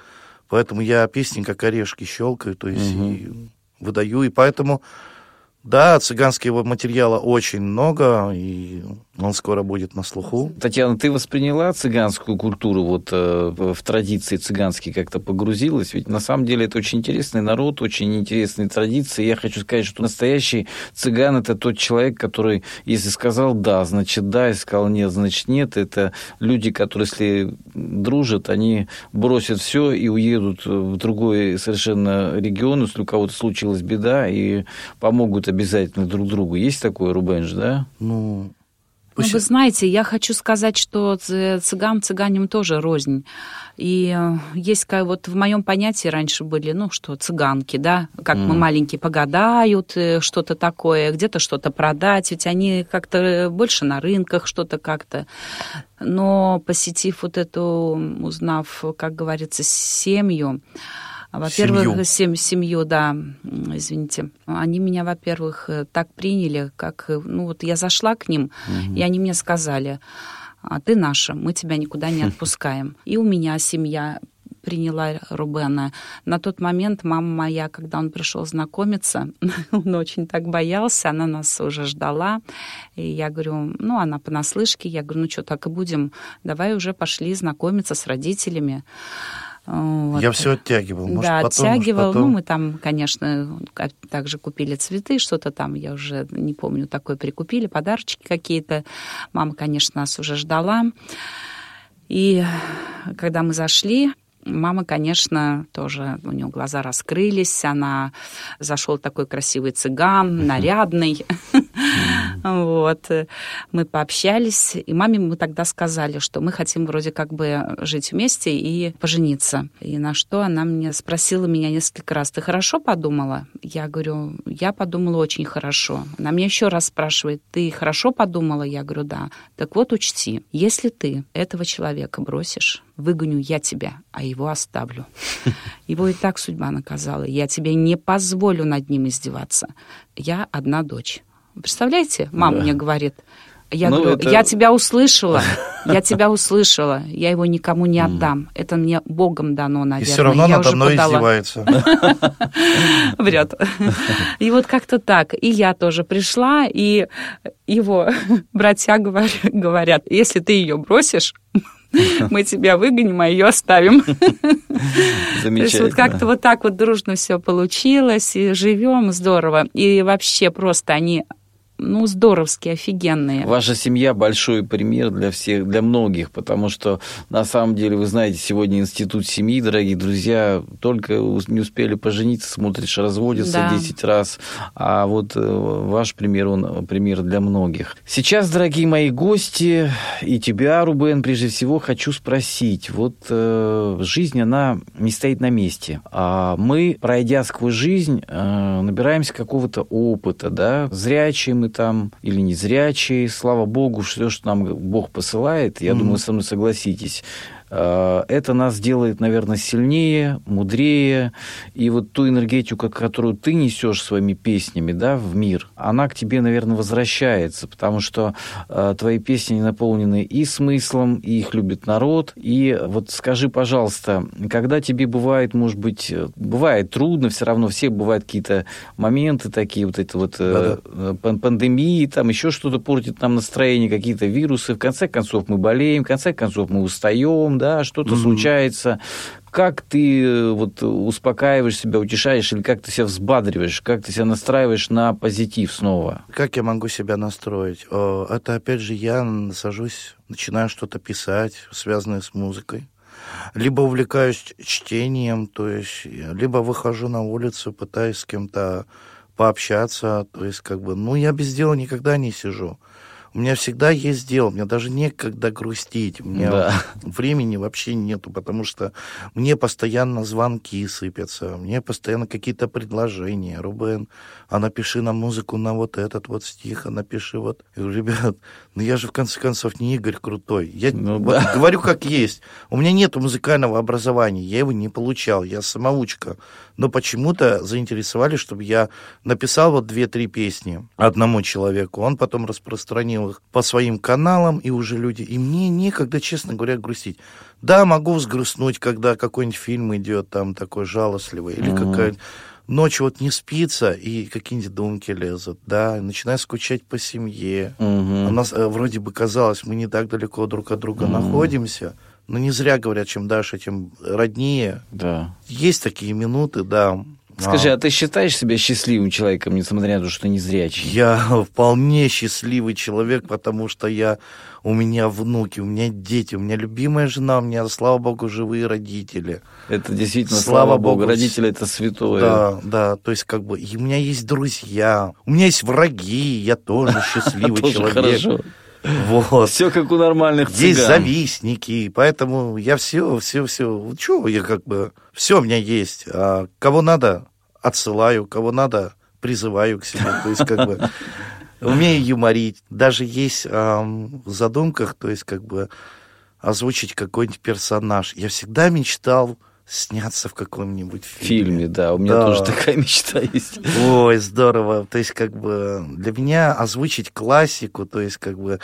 Speaker 2: Поэтому я песни как орешки щелкаю, то есть угу. и выдаю, и поэтому, да, цыганского материала очень много, и он скоро будет на слуху.
Speaker 1: Татьяна, ты восприняла цыганскую культуру вот э, в традиции цыганские как-то погрузилась? Ведь на самом деле это очень интересный народ, очень интересные традиции. Я хочу сказать, что настоящий цыган – это тот человек, который, если сказал «да», значит «да», если сказал «нет», значит «нет». Это люди, которые, если дружат, они бросят все и уедут в другой совершенно регион, если у кого-то случилась беда, и помогут обязательно друг другу. Есть такое, Рубенж, да?
Speaker 2: Ну,
Speaker 4: ну, вы знаете, я хочу сказать, что цыган цыганям тоже рознь. И э, есть как вот в моем понятии раньше были, ну что, цыганки, да, как mm. мы маленькие погадают, э, что-то такое, где-то что-то продать, ведь они как-то больше на рынках что-то как-то. Но посетив вот эту, узнав, как говорится, семью, во-первых, семью. семью, да, извините. Они меня, во-первых, э, так приняли, как, э, ну вот я зашла к ним, угу. и они мне сказали, а ты наша, мы тебя никуда не отпускаем. И у меня семья приняла Рубена. На тот момент мама моя, когда он пришел знакомиться, он очень так боялся, она нас уже ждала. И я говорю, ну, она понаслышке, я говорю, ну что, так и будем, давай уже пошли знакомиться с родителями.
Speaker 2: Вот. Я все оттягивал.
Speaker 4: Может, да, потом, оттягивал. Потом... Ну, мы там, конечно, также купили цветы, что-то там, я уже не помню, такое прикупили, подарочки какие-то. Мама, конечно, нас уже ждала. И когда мы зашли, Мама, конечно, тоже, у нее глаза раскрылись, она зашел такой красивый цыган, нарядный. Вот. Мы пообщались, и маме мы тогда сказали, что мы хотим вроде как бы жить вместе и пожениться. И на что она мне спросила меня несколько раз, ты хорошо подумала? Я говорю, я подумала очень хорошо. Она меня еще раз спрашивает, ты хорошо подумала? Я говорю, да. Так вот, учти, если ты этого человека бросишь, выгоню я тебя, а его оставлю. Его и так судьба наказала. Я тебе не позволю над ним издеваться. Я одна дочь. Представляете? Мама да. мне говорит, я ну, говорю, это... я тебя услышала, я тебя услышала, я его никому не отдам. Mm. Это мне Богом дано, наверное. И
Speaker 2: все равно я надо мной подала. издевается.
Speaker 4: Врет. И вот как-то так. И я тоже пришла, и его братья говорят, если ты ее бросишь, мы тебя выгоним, а ее оставим. То есть вот как-то вот так вот дружно все получилось, и живем здорово. И вообще просто они ну, здоровские, офигенные.
Speaker 1: Ваша семья большой пример для всех, для многих, потому что, на самом деле, вы знаете, сегодня институт семьи, дорогие друзья, только не успели пожениться, смотришь, разводятся да. 10 раз, а вот э, ваш пример, он пример для многих. Сейчас, дорогие мои гости, и тебя, Рубен, прежде всего, хочу спросить, вот э, жизнь, она не стоит на месте, а мы, пройдя сквозь жизнь, э, набираемся какого-то опыта, да, зрячие мы там или незрячие. Слава Богу, все, что нам Бог посылает, я mm-hmm. думаю, со мной согласитесь, это нас делает, наверное, сильнее, мудрее. И вот ту энергетику, которую ты несешь своими песнями да, в мир, она к тебе, наверное, возвращается, потому что э, твои песни наполнены и смыслом, и их любит народ. И вот скажи, пожалуйста, когда тебе бывает, может быть, э, бывает трудно, все равно все бывают какие-то моменты такие, вот это вот э, пандемии, там еще что-то портит нам настроение, какие-то вирусы. В конце концов мы болеем, в конце концов мы устаем, да, что-то mm-hmm. случается. Как ты э, вот успокаиваешь себя, утешаешь, или как ты себя взбадриваешь, как ты себя настраиваешь на позитив снова?
Speaker 2: Как я могу себя настроить? Это, опять же, я сажусь, начинаю что-то писать, связанное с музыкой либо увлекаюсь чтением, то есть либо выхожу на улицу, пытаюсь с кем-то пообщаться, то есть как бы, ну, я без дела никогда не сижу у меня всегда есть дело, мне даже некогда грустить, у меня да. времени вообще нету, потому что мне постоянно звонки сыпятся, мне постоянно какие-то предложения. Рубен, а напиши нам музыку на вот этот вот стих, а напиши вот. Я говорю, ребят, ну я же в конце концов не Игорь Крутой. Я ну, вот да. говорю как есть. У меня нету музыкального образования, я его не получал, я самоучка. Но почему-то заинтересовали, чтобы я написал вот две-три песни одному человеку. Он потом распространил их по своим каналам, и уже люди... И мне некогда, честно говоря, грустить. Да, могу взгрустнуть, когда какой-нибудь фильм идет там такой жалостливый, или mm-hmm. какая-нибудь ночью вот не спится, и какие-нибудь думки лезут, да, начинаю скучать по семье. Угу. У нас э, вроде бы казалось, мы не так далеко друг от друга угу. находимся, но не зря говорят, чем дальше, тем роднее.
Speaker 1: Да.
Speaker 2: Есть такие минуты, да.
Speaker 1: Скажи, а. а ты считаешь себя счастливым человеком, несмотря на то, что ты незрячий?
Speaker 2: Я вполне счастливый человек, потому что я, у меня внуки, у меня дети, у меня любимая жена, у меня, слава богу, живые родители.
Speaker 1: Это действительно, слава, слава богу, родители это святое.
Speaker 2: Да, да, то есть как бы, и у меня есть друзья, у меня есть враги, я тоже счастливый человек.
Speaker 1: Вот. Все как у нормальных цыган.
Speaker 2: Есть завистники, поэтому я все, все, все, чего я как бы, все у меня есть. А кого надо, отсылаю, кого надо, призываю к себе. То есть как бы умею юморить. Даже есть эм, в задумках, то есть как бы озвучить какой-нибудь персонаж. Я всегда мечтал сняться в каком-нибудь фильме.
Speaker 1: Фильме, да, у меня да. тоже такая мечта есть.
Speaker 2: Ой, здорово. То есть, как бы, для меня озвучить классику, то есть, как бы,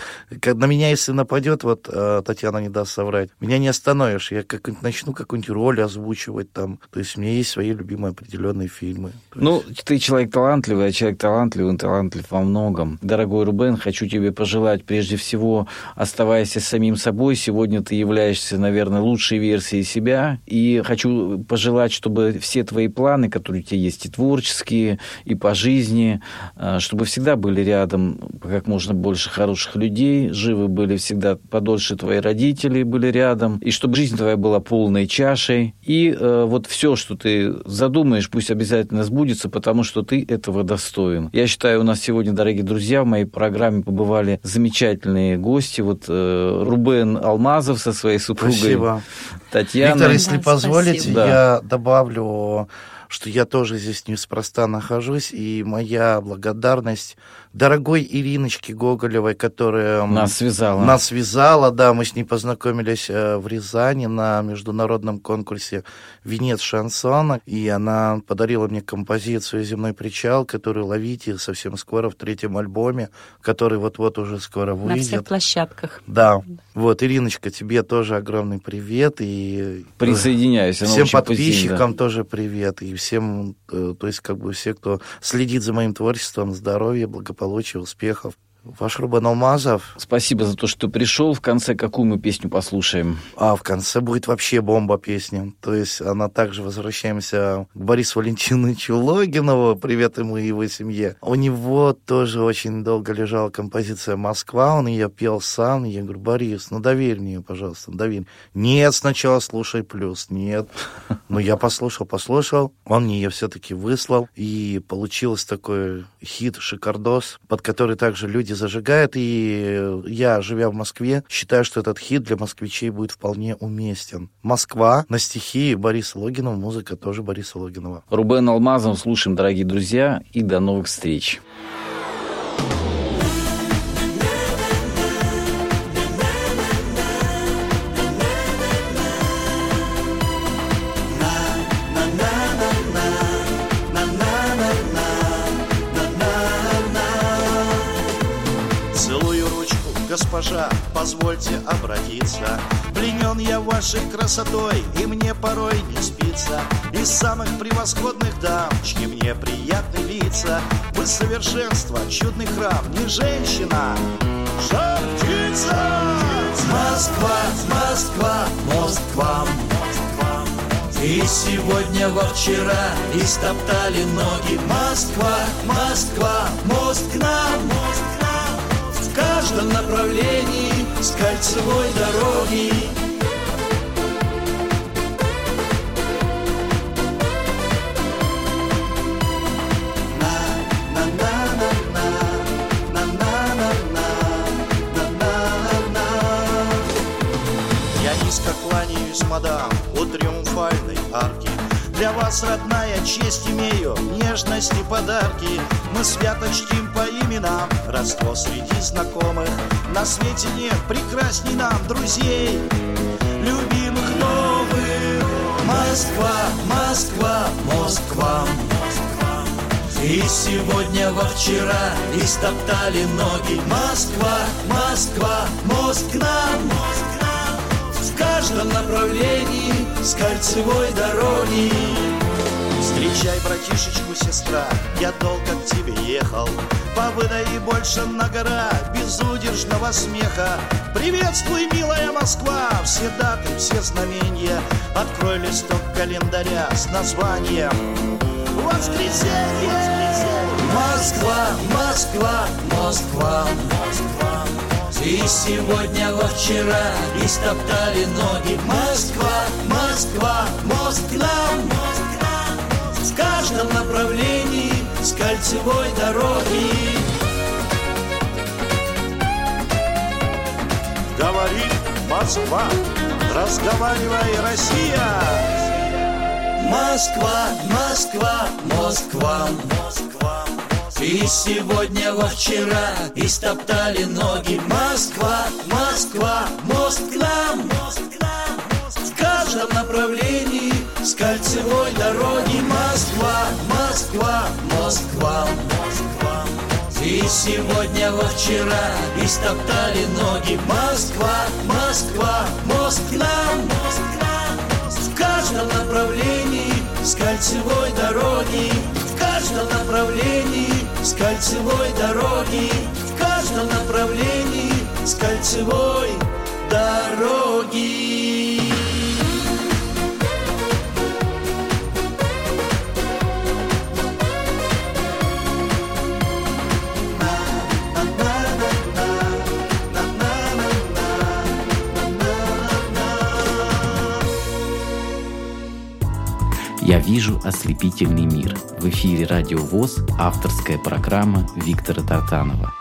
Speaker 2: на меня, если нападет, вот э, Татьяна не даст соврать, меня не остановишь. Я как начну какую-нибудь роль озвучивать там. То есть, у меня есть свои любимые определенные фильмы.
Speaker 1: То ну, ты человек талантливый, а человек талантливый, он талантлив во многом. Дорогой Рубен, хочу тебе пожелать, прежде всего, оставайся самим собой. Сегодня ты являешься, наверное, лучшей версией себя. И хочу хочу пожелать, чтобы все твои планы, которые у тебя есть, и творческие, и по жизни, э, чтобы всегда были рядом как можно больше хороших людей, живы были всегда подольше твои родители были рядом, и чтобы жизнь твоя была полной чашей. И э, вот все, что ты задумаешь, пусть обязательно сбудется, потому что ты этого достоин. Я считаю, у нас сегодня, дорогие друзья, в моей программе побывали замечательные гости. Вот э, Рубен Алмазов со своей супругой.
Speaker 4: Спасибо.
Speaker 1: Татьяна.
Speaker 4: Виктор, если да, позволите, да. я добавлю, что я тоже здесь неспроста нахожусь, и моя благодарность дорогой Ириночке Гоголевой, которая
Speaker 1: нас связала.
Speaker 4: Нас связала, да, мы с ней познакомились э, в Рязани на международном конкурсе «Венец шансона», и она подарила мне композицию «Земной причал», которую ловите совсем скоро в третьем альбоме, который вот-вот уже скоро выйдет.
Speaker 8: На всех площадках.
Speaker 4: Да. Вот, Ириночка, тебе тоже огромный привет. И
Speaker 1: Присоединяюсь.
Speaker 4: Всем подписчикам позитивно. тоже привет. И всем, э, то есть как бы все, кто следит за моим творчеством, здоровья, благополучия благополучия, успехов. Ваш Рубен Алмазов.
Speaker 1: Спасибо за то, что пришел. В конце какую мы песню послушаем?
Speaker 4: А в конце будет вообще бомба песня. То есть она также возвращаемся к Борису Валентиновичу Логинову. Привет ему и его семье. У него тоже очень долго лежала композиция «Москва». Он ее пел сам. Я говорю, Борис, ну доверь мне, пожалуйста, доверь. Нет, сначала слушай плюс. Нет. Ну я послушал, послушал. Он мне ее все-таки выслал. И получилось такой хит «Шикардос», под который также люди зажигает, и я, живя в Москве, считаю, что этот хит для москвичей будет вполне уместен. Москва на стихи Бориса Логинова, музыка тоже Бориса Логинова.
Speaker 1: Рубен Алмазов, слушаем, дорогие друзья, и до новых встреч.
Speaker 2: Госпожа, позвольте обратиться. Пленен я вашей красотой, и мне порой не спится. Из самых превосходных дам, чьи мне приятны лица. Вы совершенство, чудный храм, не женщина, жар птица. Москва, Москва, мост к вам и сегодня во вчера истоптали ноги. Москва, Москва, мост к нам, мост каждом направлении с кольцевой дороги. Я низко кланяюсь, мадам, у триумфальной арки для вас, родная, честь имею, нежность и подарки. Мы свято чтим по именам, родство среди знакомых. На свете нет прекрасней нам друзей, любимых новых. Москва, Москва, Москва и сегодня во вчера истоптали ноги. Москва, Москва, к нам, в каждом направлении с кольцевой дороги. Встречай, братишечку, сестра, я долго к тебе ехал Побыда и больше на гора безудержного смеха Приветствуй, милая Москва, все даты, все знамения Открой листок календаря с названием Воскресенье! Москва, Москва, Москва, Москва и сегодня во вчера истоптали ноги. Москва, Москва, мост к нам В каждом направлении с кольцевой дороги. Говорит Москва, разговаривай, Россия. Москва, Москва, Москва, Москва и сегодня во вчера истоптали ноги. Москва, Москва, мост к нам В каждом направлении с кольцевой дороги. Москва, Москва, Москва, Москва И сегодня во вчера истоптали ноги. Москва, Москва, мост к нам В каждом направлении с кольцевой дороги. В каждом направлении с кольцевой дороги В каждом направлении с кольцевой дороги
Speaker 6: Я вижу ослепительный мир. В эфире Радио ВОЗ авторская программа Виктора Тартанова.